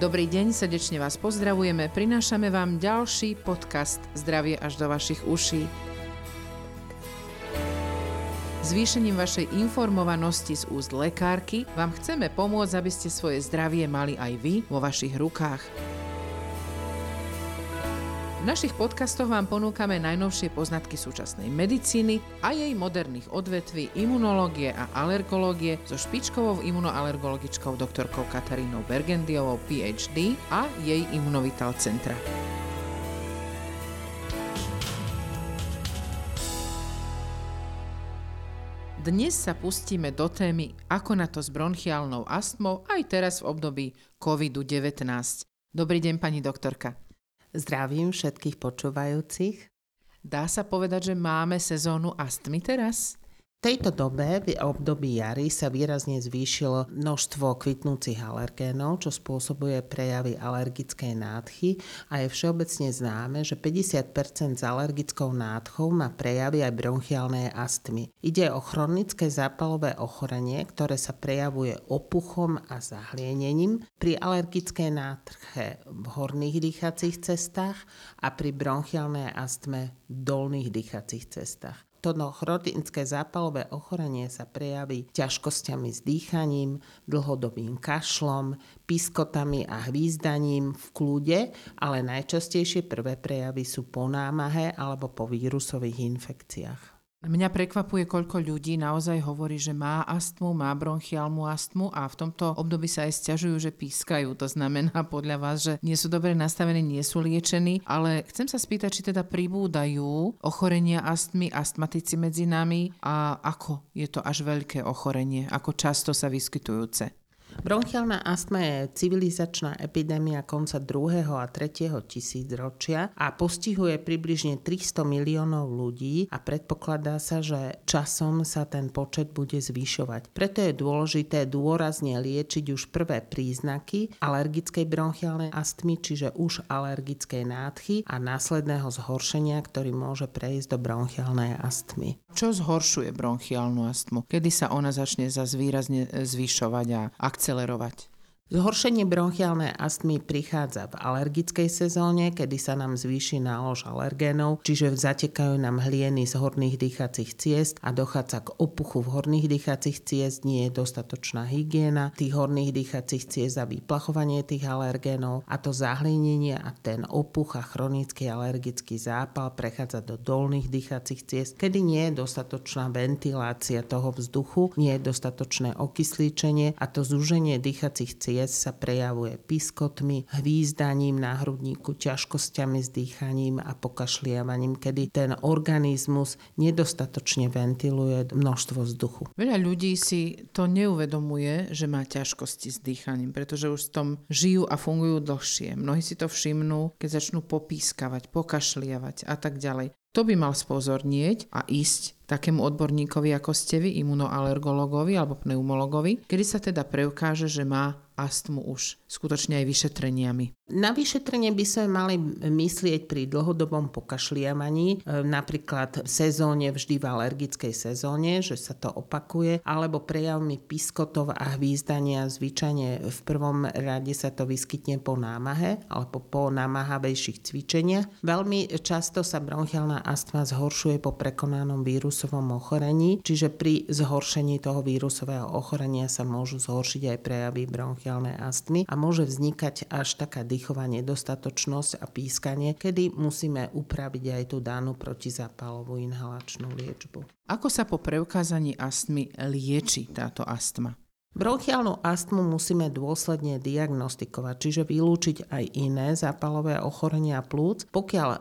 Dobrý deň, srdečne vás pozdravujeme. Prinášame vám ďalší podcast Zdravie až do vašich uší. Zvýšením vašej informovanosti z úst lekárky vám chceme pomôcť, aby ste svoje zdravie mali aj vy vo vašich rukách. V našich podcastoch vám ponúkame najnovšie poznatky súčasnej medicíny a jej moderných odvetví imunológie a alergológie so špičkovou imunoalergologičkou doktorkou Katarínou Bergendiovou PhD a jej Imunovital Centra. Dnes sa pustíme do témy, ako na to s bronchiálnou astmou aj teraz v období COVID-19. Dobrý deň, pani doktorka. Zdravím všetkých počúvajúcich. Dá sa povedať, že máme sezónu astmy teraz? Tejto dobe, v období jary, sa výrazne zvýšilo množstvo kvitnúcich alergénov, čo spôsobuje prejavy alergickej nádchy a je všeobecne známe, že 50% s alergickou nádchou má prejavy aj bronchiálnej astmy. Ide o chronické zápalové ochorenie, ktoré sa prejavuje opuchom a zahlienením pri alergickej nádche v horných dýchacích cestách a pri bronchiálnej astme v dolných dýchacích cestách. Toto chronické zápalové ochorenie sa prejaví ťažkosťami s dýchaním, dlhodobým kašlom, piskotami a hvízdaním v kľude, ale najčastejšie prvé prejavy sú po námahe alebo po vírusových infekciách. Mňa prekvapuje, koľko ľudí naozaj hovorí, že má astmu, má bronchiálnu astmu a v tomto období sa aj stiažujú, že pískajú. To znamená podľa vás, že nie sú dobre nastavení, nie sú liečení, ale chcem sa spýtať, či teda pribúdajú ochorenia astmy, astmatici medzi nami a ako je to až veľké ochorenie, ako často sa vyskytujúce. Bronchiálna astma je civilizačná epidémia konca 2. a 3. tisícročia a postihuje približne 300 miliónov ľudí a predpokladá sa, že časom sa ten počet bude zvyšovať. Preto je dôležité dôrazne liečiť už prvé príznaky alergickej bronchiálnej astmy, čiže už alergickej nádchy a následného zhoršenia, ktorý môže prejsť do bronchiálnej astmy. Čo zhoršuje bronchiálnu astmu? Kedy sa ona začne zase výrazne zvyšovať a akcelerovať? Zhoršenie bronchiálnej astmy prichádza v alergickej sezóne, kedy sa nám zvýši nálož alergénov, čiže zatekajú nám hlieny z horných dýchacích ciest a dochádza k opuchu v horných dýchacích ciest, nie je dostatočná hygiena tých horných dýchacích ciest a vyplachovanie tých alergénov a to zahlinenie a ten opuch a chronický alergický zápal prechádza do dolných dýchacích ciest, kedy nie je dostatočná ventilácia toho vzduchu, nie je dostatočné okyslíčenie a to zúženie dýchacích ciest pies sa prejavuje piskotmi, hvízdaním na hrudníku, ťažkosťami s dýchaním a pokašliavaním, kedy ten organizmus nedostatočne ventiluje množstvo vzduchu. Veľa ľudí si to neuvedomuje, že má ťažkosti s dýchaním, pretože už v tom žijú a fungujú dlhšie. Mnohí si to všimnú, keď začnú popískavať, pokašliavať a tak ďalej. To by mal spozornieť a ísť takému odborníkovi ako ste vy, imunoalergologovi alebo pneumologovi, kedy sa teda preukáže, že má astmu už skutočne aj vyšetreniami. Na vyšetrenie by sme mali myslieť pri dlhodobom pokašliavaní, e, napríklad v sezóne, vždy v alergickej sezóne, že sa to opakuje, alebo prejavmi piskotov a hvízdania, zvyčajne v prvom rade sa to vyskytne po námahe alebo po námahavejších cvičeniach. Veľmi často sa bronchiálna astma zhoršuje po prekonanom vírusovom ochorení, čiže pri zhoršení toho vírusového ochorenia sa môžu zhoršiť aj prejavy bronchiálnej astmy a môže vznikať až taká dýchová nedostatočnosť a pískanie, kedy musíme upraviť aj tú danú protizápalovú inhalačnú liečbu. Ako sa po preukázaní astmy lieči táto astma? Bronchiálnu astmu musíme dôsledne diagnostikovať, čiže vylúčiť aj iné zápalové ochorenia plúc. Pokiaľ e,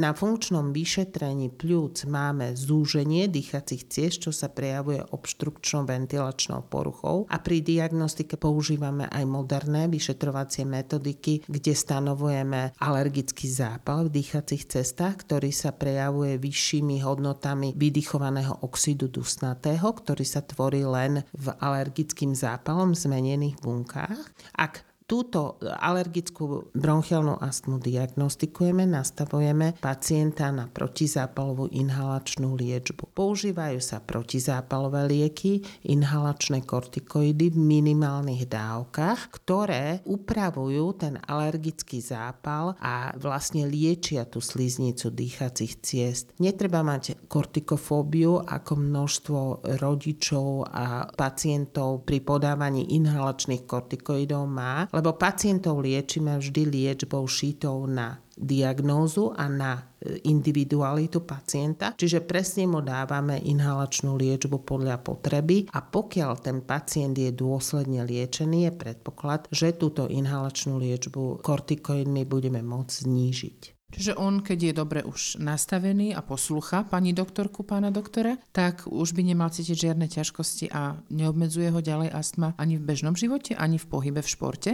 na funkčnom vyšetrení plúc máme zúženie dýchacích ciest, čo sa prejavuje obštrukčnou ventilačnou poruchou a pri diagnostike používame aj moderné vyšetrovacie metodiky, kde stanovujeme alergický zápal v dýchacích cestách, ktorý sa prejavuje vyššími hodnotami vydychovaného oxidu dusnatého, ktorý sa tvorí len v alergických alergickým zápalom zmenených bunkách. Ak túto alergickú bronchiálnu astmu diagnostikujeme, nastavujeme pacienta na protizápalovú inhalačnú liečbu. Používajú sa protizápalové lieky, inhalačné kortikoidy v minimálnych dávkach, ktoré upravujú ten alergický zápal a vlastne liečia tú sliznicu dýchacích ciest. Netreba mať kortikofóbiu ako množstvo rodičov a pacientov pri podávaní inhalačných kortikoidov má, lebo pacientov liečíme vždy liečbou šítou na diagnózu a na e, individualitu pacienta, čiže presne mu dávame inhalačnú liečbu podľa potreby a pokiaľ ten pacient je dôsledne liečený, je predpoklad, že túto inhalačnú liečbu kortikoidmi budeme môcť znížiť. Čiže on, keď je dobre už nastavený a poslucha pani doktorku, pána doktora, tak už by nemal cítiť žiadne ťažkosti a neobmedzuje ho ďalej astma ani v bežnom živote, ani v pohybe v športe.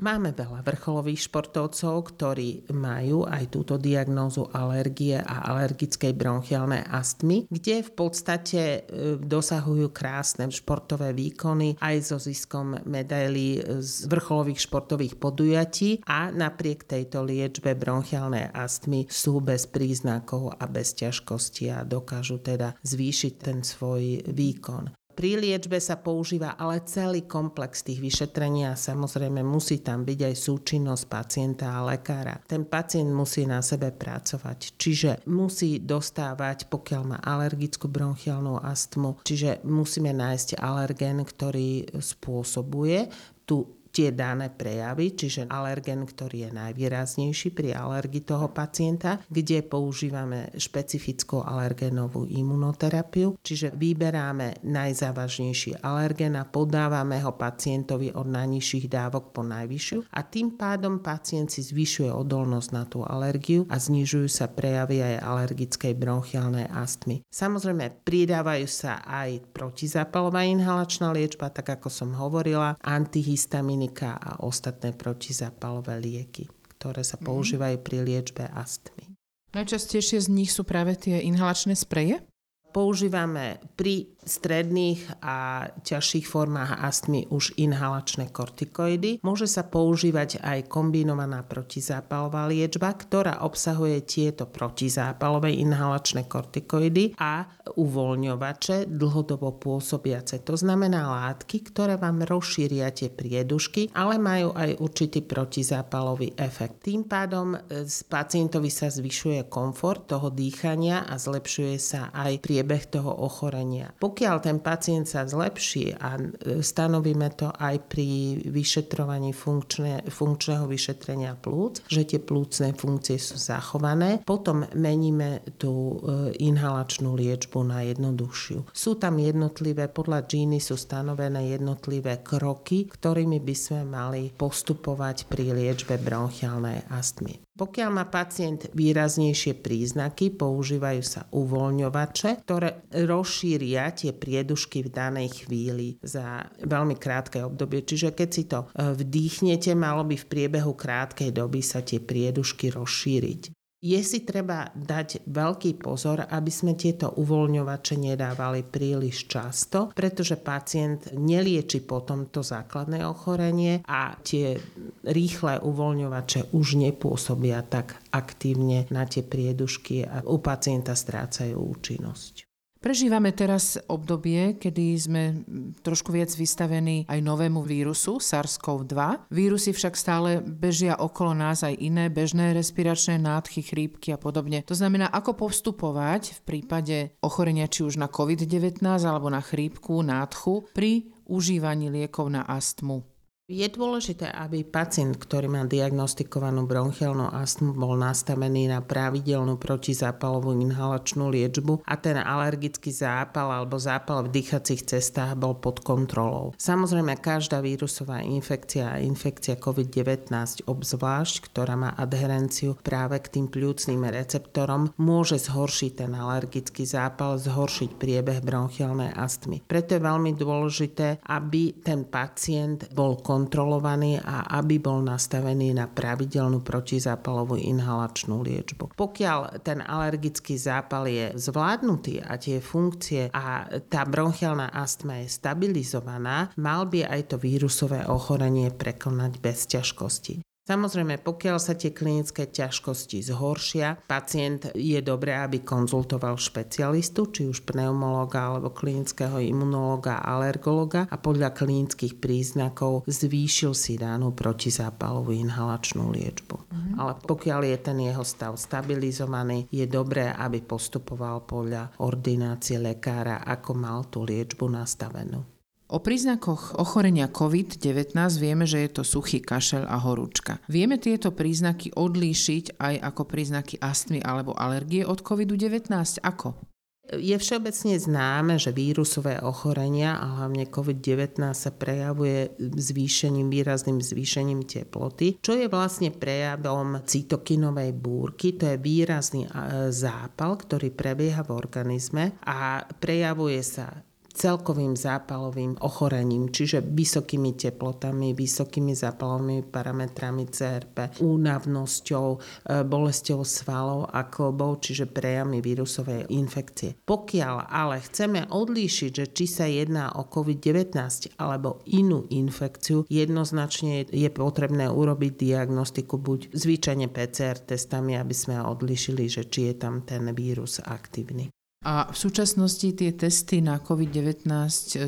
Máme veľa vrcholových športovcov, ktorí majú aj túto diagnózu alergie a alergickej bronchiálnej astmy, kde v podstate e, dosahujú krásne športové výkony aj so ziskom medailí z vrcholových športových podujatí a napriek tejto liečbe bronchiálnej astmy sú bez príznakov a bez ťažkosti a dokážu teda zvýšiť ten svoj výkon. Pri liečbe sa používa ale celý komplex tých vyšetrení a samozrejme musí tam byť aj súčinnosť pacienta a lekára. Ten pacient musí na sebe pracovať, čiže musí dostávať, pokiaľ má alergickú bronchiálnu astmu, čiže musíme nájsť alergén, ktorý spôsobuje tú tie dané prejavy, čiže alergen, ktorý je najvýraznejší pri alergii toho pacienta, kde používame špecifickú alergenovú imunoterapiu, čiže vyberáme najzávažnejší alergen a podávame ho pacientovi od najnižších dávok po najvyššiu a tým pádom pacient si zvyšuje odolnosť na tú alergiu a znižujú sa prejavy aj alergickej bronchiálnej astmy. Samozrejme, pridávajú sa aj protizápalová inhalačná liečba, tak ako som hovorila, antihistamín klinika a ostatné protizápalové lieky, ktoré sa mhm. používajú pri liečbe astmy. Najčastejšie z nich sú práve tie inhalačné spreje? Používame pri stredných a ťažších formách astmy už inhalačné kortikoidy. Môže sa používať aj kombinovaná protizápalová liečba, ktorá obsahuje tieto protizápalové inhalačné kortikoidy a uvoľňovače dlhodobo pôsobiace. To znamená látky, ktoré vám rozšíria tie priedušky, ale majú aj určitý protizápalový efekt. Tým pádom z pacientovi sa zvyšuje komfort toho dýchania a zlepšuje sa aj pri priebeh toho ochorenia. Pokiaľ ten pacient sa zlepší a e, stanovíme to aj pri vyšetrovaní funkčné, funkčného vyšetrenia plúc, že tie plúcne funkcie sú zachované, potom meníme tú e, inhalačnú liečbu na jednoduchšiu. Sú tam jednotlivé, podľa Gini sú stanovené jednotlivé kroky, ktorými by sme mali postupovať pri liečbe bronchiálnej astmy. Pokiaľ má pacient výraznejšie príznaky, používajú sa uvoľňovače, ktoré rozšíria tie priedušky v danej chvíli za veľmi krátke obdobie. Čiže keď si to e, vdýchnete, malo by v priebehu krátkej doby sa tie priedušky rozšíriť je si treba dať veľký pozor, aby sme tieto uvoľňovače nedávali príliš často, pretože pacient nelieči potom to základné ochorenie a tie rýchle uvoľňovače už nepôsobia tak aktívne na tie priedušky a u pacienta strácajú účinnosť. Prežívame teraz obdobie, kedy sme trošku viac vystavení aj novému vírusu SARS-CoV-2. Vírusy však stále bežia okolo nás aj iné bežné respiračné nádchy, chrípky a podobne. To znamená, ako postupovať v prípade ochorenia či už na COVID-19 alebo na chrípku, nádchu pri užívaní liekov na astmu. Je dôležité, aby pacient, ktorý má diagnostikovanú bronchiálnu astmu, bol nastavený na pravidelnú protizápalovú inhalačnú liečbu a ten alergický zápal alebo zápal v dýchacích cestách bol pod kontrolou. Samozrejme, každá vírusová infekcia a infekcia COVID-19 obzvlášť, ktorá má adherenciu práve k tým pľúcným receptorom, môže zhoršiť ten alergický zápal, zhoršiť priebeh bronchiálnej astmy. Preto je veľmi dôležité, aby ten pacient bol kontrolovaný kontrolovaný a aby bol nastavený na pravidelnú protizápalovú inhalačnú liečbu. Pokiaľ ten alergický zápal je zvládnutý a tie funkcie a tá bronchiálna astma je stabilizovaná, mal by aj to vírusové ochorenie prekonať bez ťažkosti. Samozrejme, pokiaľ sa tie klinické ťažkosti zhoršia, pacient je dobré, aby konzultoval špecialistu, či už pneumologa alebo klinického imunológa, alergologa a podľa klinických príznakov zvýšil si danú protizápalovú inhalačnú liečbu. Mhm. Ale pokiaľ je ten jeho stav stabilizovaný, je dobré, aby postupoval podľa ordinácie lekára, ako mal tú liečbu nastavenú. O príznakoch ochorenia COVID-19 vieme, že je to suchý kašel a horúčka. Vieme tieto príznaky odlíšiť aj ako príznaky astmy alebo alergie od COVID-19? Ako? Je všeobecne známe, že vírusové ochorenia a hlavne COVID-19 sa prejavuje zvýšením, výrazným zvýšením teploty, čo je vlastne prejavom cytokinovej búrky. To je výrazný zápal, ktorý prebieha v organizme a prejavuje sa celkovým zápalovým ochorením, čiže vysokými teplotami, vysokými zápalovými parametrami CRP, únavnosťou, e, bolesťou svalov a klbov, čiže prejavmi vírusovej infekcie. Pokiaľ ale chceme odlíšiť, že či sa jedná o COVID-19 alebo inú infekciu, jednoznačne je potrebné urobiť diagnostiku buď zvyčajne PCR testami, aby sme odlišili, že či je tam ten vírus aktívny. A v súčasnosti tie testy na COVID-19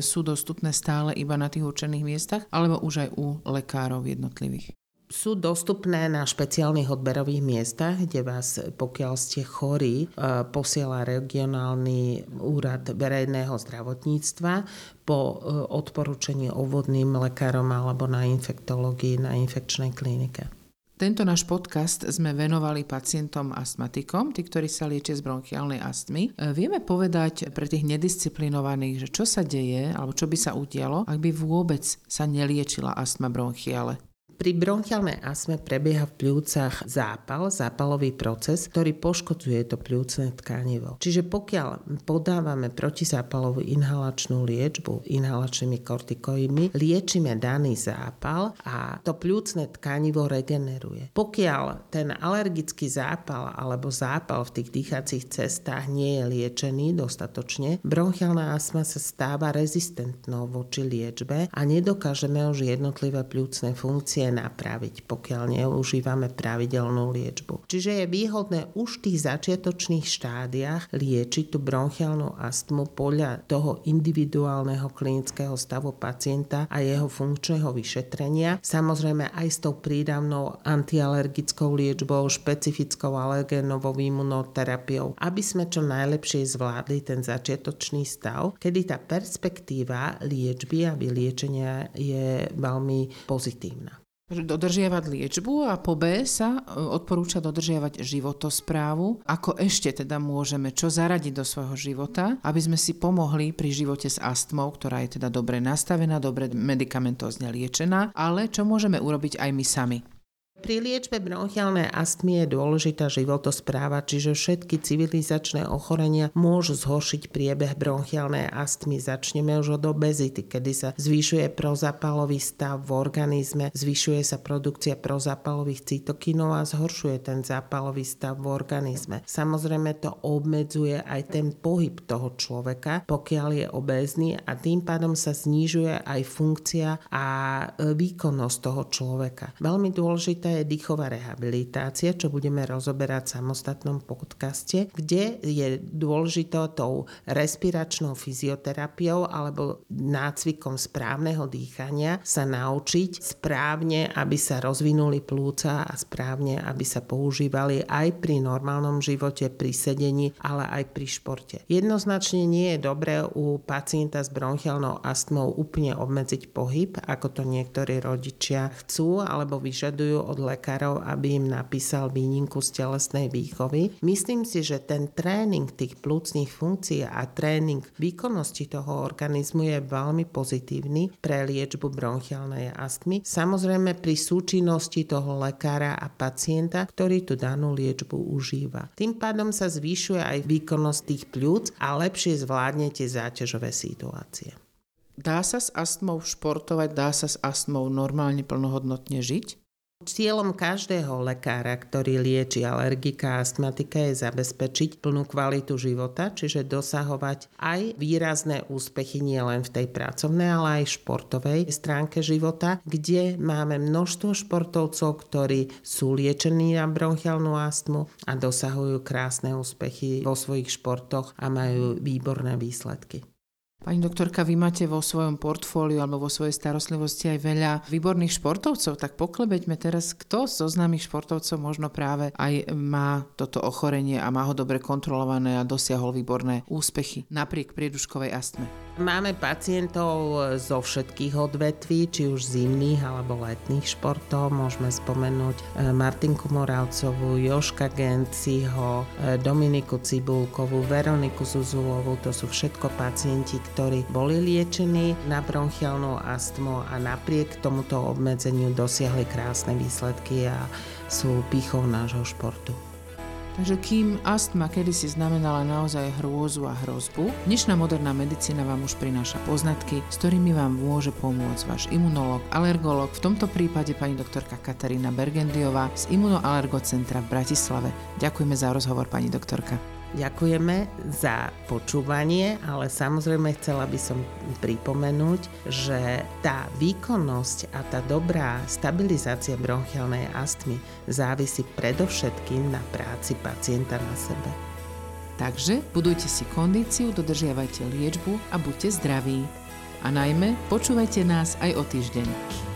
sú dostupné stále iba na tých určených miestach, alebo už aj u lekárov jednotlivých? sú dostupné na špeciálnych odberových miestach, kde vás, pokiaľ ste chorí, e, posiela regionálny úrad verejného zdravotníctva po e, odporúčení obvodným lekárom alebo na infektológii na infekčnej klinike. Tento náš podcast sme venovali pacientom astmatikom, tí, ktorí sa liečia z bronchiálnej astmy. E, vieme povedať pre tých nedisciplinovaných, že čo sa deje, alebo čo by sa udialo, ak by vôbec sa neliečila astma bronchiale. Pri bronchiálnej astme prebieha v pľúcach zápal, zápalový proces, ktorý poškodzuje to pľúcne tkanivo. Čiže pokiaľ podávame protizápalovú inhalačnú liečbu inhalačnými kortikoidmi, liečíme daný zápal a to pľúcne tkanivo regeneruje. Pokiaľ ten alergický zápal alebo zápal v tých dýchacích cestách nie je liečený dostatočne, bronchiálna astma sa stáva rezistentnou voči liečbe a nedokážeme už jednotlivé pľúcne funkcie vie napraviť, pokiaľ neužívame pravidelnú liečbu. Čiže je výhodné už v tých začiatočných štádiách liečiť tú bronchiálnu astmu podľa toho individuálneho klinického stavu pacienta a jeho funkčného vyšetrenia. Samozrejme aj s tou prídavnou antialergickou liečbou, špecifickou alergénovou imunoterapiou, aby sme čo najlepšie zvládli ten začiatočný stav, kedy tá perspektíva liečby a vyliečenia je veľmi pozitívna dodržiavať liečbu a po B sa e, odporúča dodržiavať životosprávu, ako ešte teda môžeme čo zaradiť do svojho života, aby sme si pomohli pri živote s astmou, ktorá je teda dobre nastavená, dobre medikamentozne liečená, ale čo môžeme urobiť aj my sami. Pri liečbe bronchiálnej astmy je dôležitá životospráva, čiže všetky civilizačné ochorenia môžu zhoršiť priebeh bronchiálnej astmy. Začneme už od obezity, kedy sa zvyšuje prozapalový stav v organizme, zvyšuje sa produkcia prozapalových cytokinov a zhoršuje ten zápalový stav v organizme. Samozrejme to obmedzuje aj ten pohyb toho človeka, pokiaľ je obézny a tým pádom sa znižuje aj funkcia a výkonnosť toho človeka. Veľmi dôležité je dýchová rehabilitácia, čo budeme rozoberať v samostatnom podcaste, kde je dôležitá tou respiračnou fyzioterapiou alebo nácvikom správneho dýchania sa naučiť správne, aby sa rozvinuli plúca a správne, aby sa používali aj pri normálnom živote, pri sedení, ale aj pri športe. Jednoznačne nie je dobré u pacienta s bronchiálnou astmou úplne obmedziť pohyb, ako to niektorí rodičia chcú alebo vyžadujú od lekárov, aby im napísal výnimku z telesnej výchovy. Myslím si, že ten tréning tých plúcnych funkcií a tréning výkonnosti toho organizmu je veľmi pozitívny pre liečbu bronchiálnej astmy. Samozrejme pri súčinnosti toho lekára a pacienta, ktorý tú danú liečbu užíva. Tým pádom sa zvyšuje aj výkonnosť tých pľúc a lepšie zvládnete záťažové situácie. Dá sa s astmou športovať, dá sa s astmou normálne plnohodnotne žiť? Cieľom každého lekára, ktorý lieči alergika a astmatika je zabezpečiť plnú kvalitu života, čiže dosahovať aj výrazné úspechy nielen v tej pracovnej, ale aj športovej stránke života, kde máme množstvo športovcov, ktorí sú liečení na bronchiálnu astmu a dosahujú krásne úspechy vo svojich športoch a majú výborné výsledky. Pani doktorka, vy máte vo svojom portfóliu alebo vo svojej starostlivosti aj veľa výborných športovcov, tak poklebeťme teraz, kto zo známych športovcov možno práve aj má toto ochorenie a má ho dobre kontrolované a dosiahol výborné úspechy napriek prieduškovej astme. Máme pacientov zo všetkých odvetví, či už zimných alebo letných športov. Môžeme spomenúť e, Martinku Moravcovú, Joška Genciho, e, Dominiku Cibulkovú, Veroniku Zuzulovú. To sú všetko pacienti, ktorí boli liečení na bronchiálnu astmu a napriek tomuto obmedzeniu dosiahli krásne výsledky a sú pichou nášho športu. Takže kým astma kedysi znamenala naozaj hrôzu a hrozbu, dnešná moderná medicína vám už prináša poznatky, s ktorými vám môže pomôcť váš imunológ, alergolog, v tomto prípade pani doktorka Katarína Bergendiová z Imunoalergocentra v Bratislave. Ďakujeme za rozhovor, pani doktorka. Ďakujeme za počúvanie, ale samozrejme chcela by som pripomenúť, že tá výkonnosť a tá dobrá stabilizácia bronchiálnej astmy závisí predovšetkým na práci pacienta na sebe. Takže budujte si kondíciu, dodržiavajte liečbu a buďte zdraví. A najmä počúvajte nás aj o týždeň.